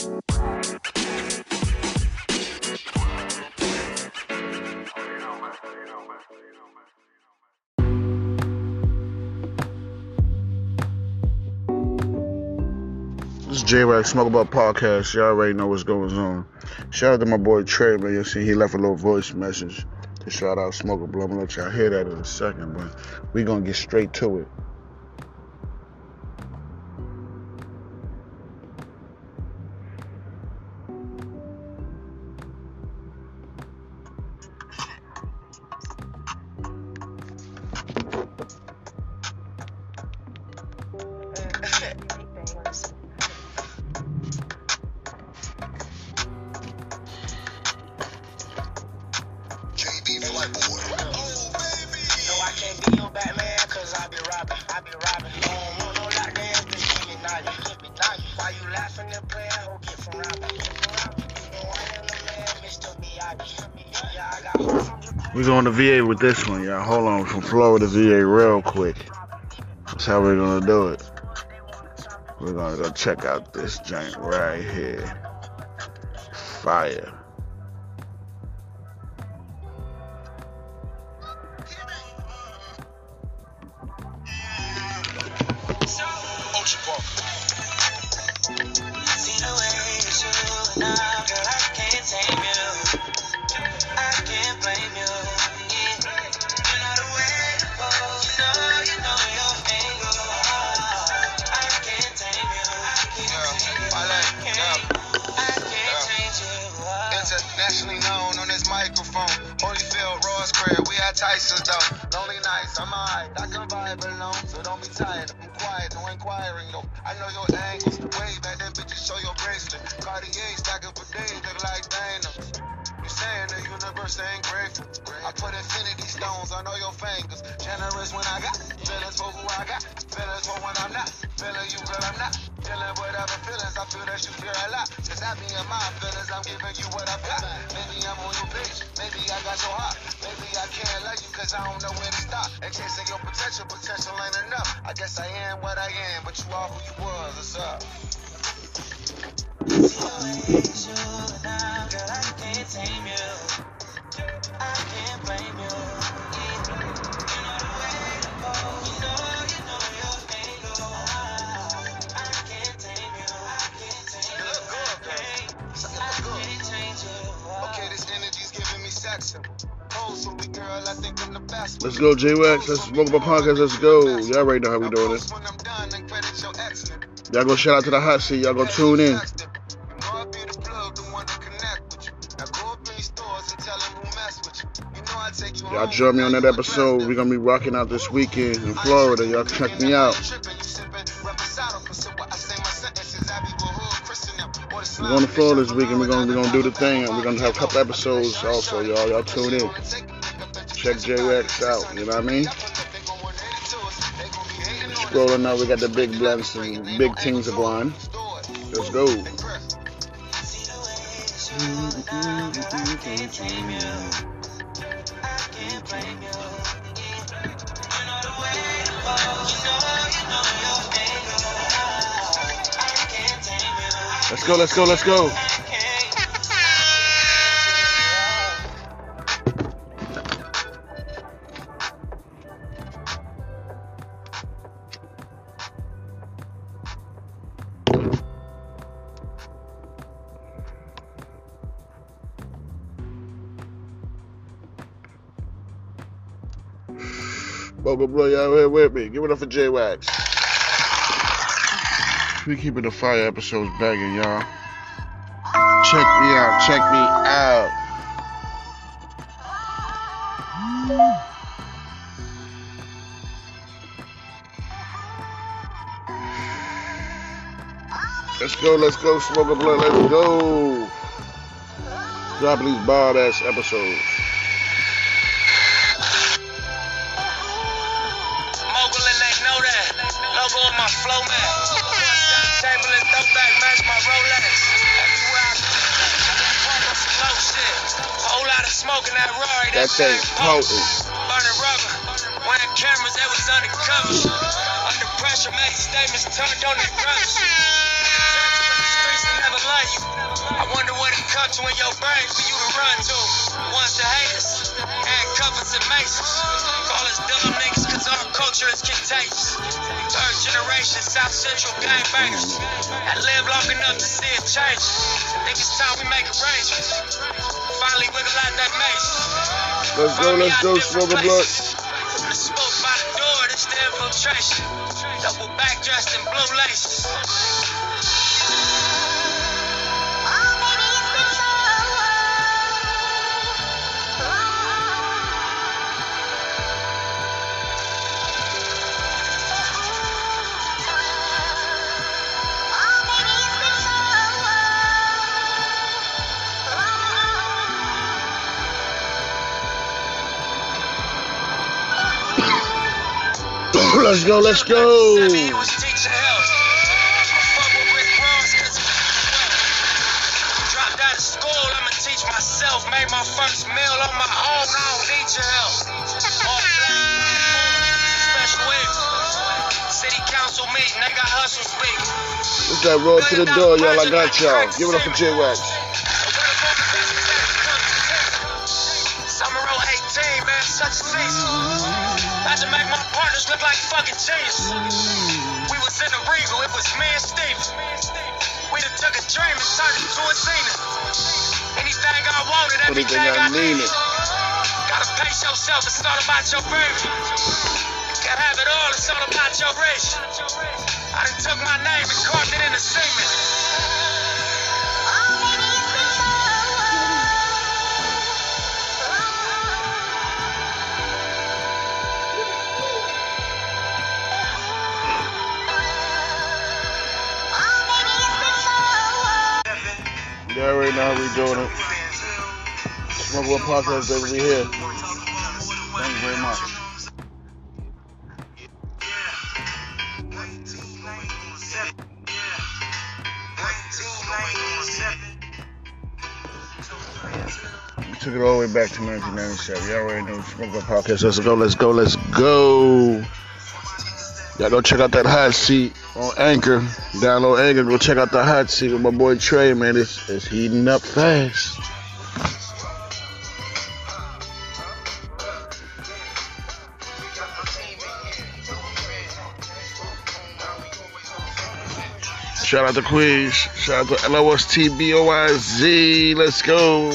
This is J Rack Smoke About Podcast. Y'all already know what's going on. Shout out to my boy Trey, man. You see, he left a little voice message to shout out Smoke Blow. I'm gonna let y'all hear that in a second, but we gonna get straight to it. Your cause I be robbing, I be robbing. Bitch, keep me keep me. Why you laughing and playing, ho, get from robbing, get from robbing. You know I am the man, I got hoes from We going to VA with this one, y'all. Hold on, from Florida VA real quick. That's how we're gonna do it. We're gonna go check out this joint right here. Fire. Internationally known on this microphone. Holyfield, Ross Craig, we had Tyson's though. Lonely nights, I'm alright. I can vibe alone, so don't be tired. I'm quiet, no inquiring though. I know your angles. Way back then, bitches show your bracelet. Cartier stacking for days, look like diamonds. You saying the universe ain't grateful. I put infinity stones on all your fingers. Generous when I got feelings for who I got. Feelings Feeling you, girl, I'm not. Dealing with other feelings, I feel that you feel a lot. In my feelings, I'm giving you what I've got. Maybe I'm on your page, maybe I got your. Maybe I can't love you cause I don't know where to start. And chasing your potential, potential ain't enough. I guess I am what I am, but you are who you was. What's up? The way now, girl, I can't tame you. Let's go, J Wax. Let's smoke about podcast. Let's go. Y'all already know how we doing it. Y'all go shout out to the hot seat. Y'all go tune in. Y'all join me on that episode. We're gonna be rocking out this weekend in Florida. Y'all check me out. We're going to Florida this weekend. We're gonna we're gonna do the thing. We're gonna have a couple episodes also, y'all. Y'all tune in. Check J Rex out. You know what I mean? Scrolling up, we got the big blends and big things going. Let's go. Let's go, let's go, let's now, I can't. Blow, y'all here with me. Give it up for J Wax. We keeping the fire episodes banging, y'all. Check me out. Check me out. Let's go, let's go, smoke a blunt, let's go. Drop these bald ass episodes. Flow man. Chamberlain throwback match my Rolex. Everywhere I go, pump some low shit. Whole lot of smoke in that Rory. That thing's potent. Burning rubber. Wearing cameras, they was undercover. Under pressure, made statements turned on the guns. Streets never learn. you. I wonder what it to in your brain for you to run to. Once the haters, and covers and maces. Call us dumb niggas culture is contagious. Third generation South Central gangbangers. I live long enough to see it change. Think it's time we make arrangements. Finally wiggle out that maze. Let's go, let's go, smoke a blunt. The smoke by the door, this the infiltration. Double back dressed in blue laces. School. I'ma go. myself. Made my first meal on my own. I don't need your help. Special wigs. City council meeting. They hustle speak. What's that road to the door, y'all? I got y'all. Give it up for J partners look like fucking genius. We was in the Regal, it was me and Steven. We done took a dream and turned it to a scene. Anything I wanted, everything I needed. Gotta pace yourself, it's all about your baby. Gotta have it all, it's all about your rich. I done took my name and carved it in the cement. You already know how we doing it. Smoke One Podcast, baby, we here. Thank you very much. Took it all the way back to 1997. Y'all already know Smoke One Podcast. Let's go, let's go, let's go. Y'all go check out that hot seat on Anchor. Download Anchor. Go check out the hot seat with my boy Trey, man. It's, it's heating up fast. Shout out to Queens. Shout out to LOSTBOYZ. Let's go.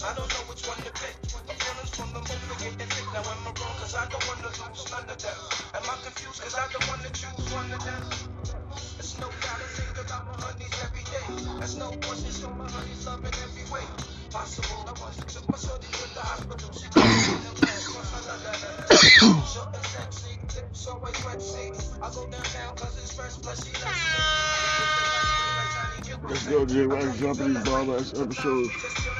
I don't know which one to pick. My feelings from getting thick. Now am I wrong? Cause I don't wanna lose none of them. Am I confused? Cause I don't wanna choose one of them. No doubt I think about my honeys every day. There's no my honeys love in every way. Possible. I took my shorty to the hospital. She the Let's go, J Wax. Jumping these ass episodes.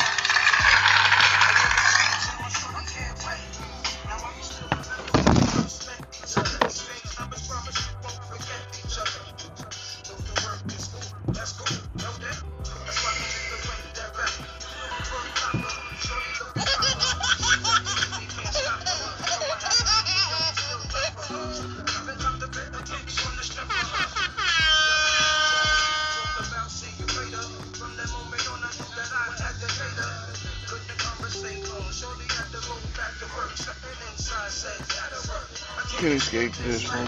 Can't escape this one.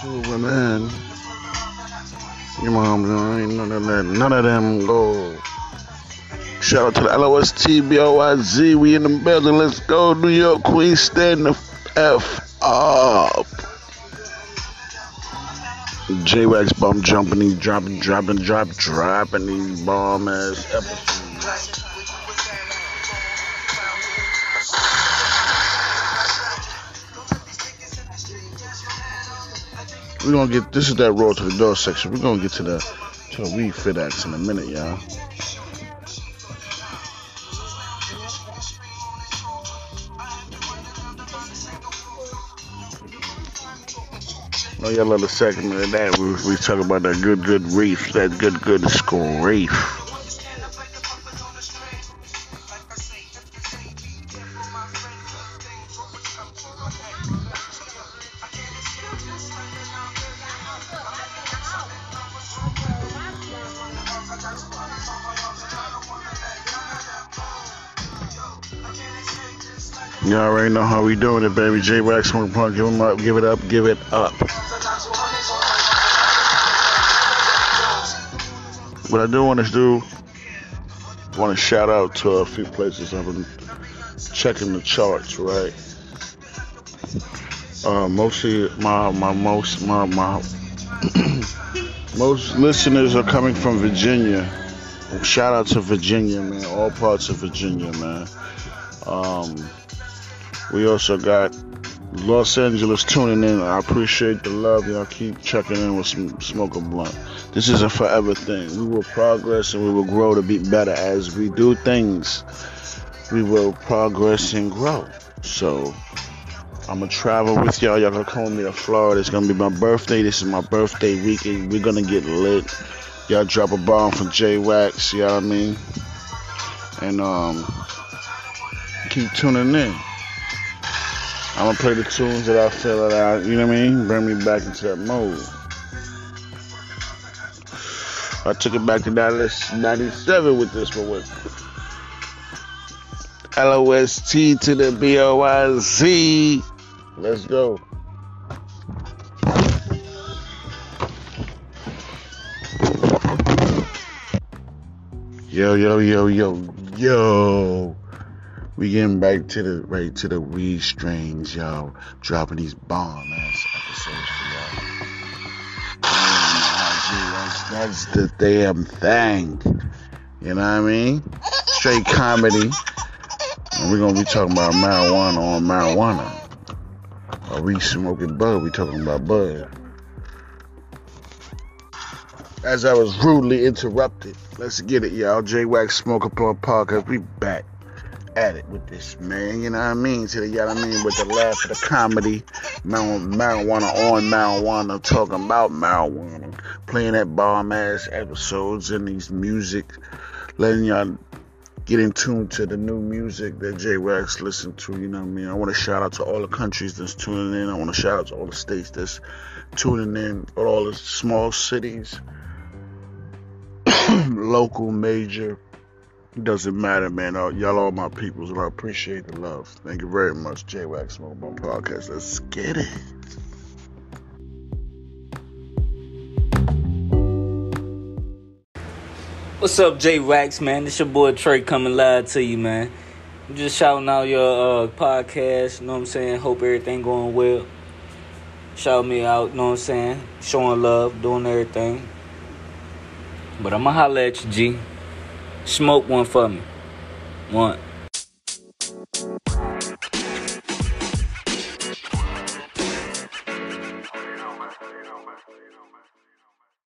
Two women. Your mom, no, ain't none of that. None of them go. Shout out to the LOSTBOYZ. We in the building. Let's go. New York Queens. Stand the F up. J Wax bum jumping these dropping dropping drop dropping these bomb ass episodes. We're gonna get this is that roll to the door section. We're gonna get to the to the weed fit acts in a minute, y'all. Oh, y'all love the segment of that. We, we talk about that good, good reef, that good, good school reef. Know how we doing it, baby. J Wax Smoke Punk, give 'em up, give it up, give it up. What I do want to do, want to shout out to a few places I've been checking the charts, right? Uh, mostly my my most my my most listeners are coming from Virginia. Shout out to Virginia, man. All parts of Virginia, man. Um, we also got Los Angeles tuning in. I appreciate the love. Y'all keep checking in with some smoke a blunt. This is a forever thing. We will progress and we will grow to be better as we do things. We will progress and grow. So I'm gonna travel with y'all. Y'all gonna come with me to Florida. It's gonna be my birthday. This is my birthday weekend. We're gonna get lit. Y'all drop a bomb from J Wax. You know what I mean? And um, keep tuning in. I'm gonna play the tunes that I feel that I, you know what I mean, bring me back into that mode. I took it back to Dallas 97 with this one with L-O-S-T to the B-O-I-Z. Let's go. Yo, yo, yo, yo, yo. We getting back to the right to the weed strains, y'all. Dropping these bomb ass episodes for y'all. Ah, that's, that's the damn thing. You know what I mean? Straight comedy. And we're gonna be talking about marijuana on marijuana. Are we smoking bud? We talking about bud. As I was rudely interrupted, let's get it, y'all. J Wax Smoker Upon Podcast. We back at it with this, man. You know what I mean? The, you know what I mean? With the laugh of the comedy, marijuana on marijuana, talking about marijuana, playing that bomb ass episodes and these music, letting y'all get in tune to the new music that J Wax listen to. You know what I mean? I want to shout out to all the countries that's tuning in. I want to shout out to all the states that's tuning in, all the small cities, local, major. Doesn't matter, man. Y'all all my peoples, and I appreciate the love. Thank you very much. J Wax Smoke Bomb Podcast. Let's get it. What's up, J Wax, man? It's your boy Trey coming live to you, man. I'm just shouting out your uh, podcast, you know what I'm saying? Hope everything going well. Shout me out, you know what I'm saying? Showing love, doing everything. But I'ma at you, G. Smoke one for me. One.